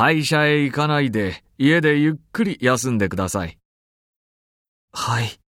会社へ行かないで家でゆっくり休んでください。はい。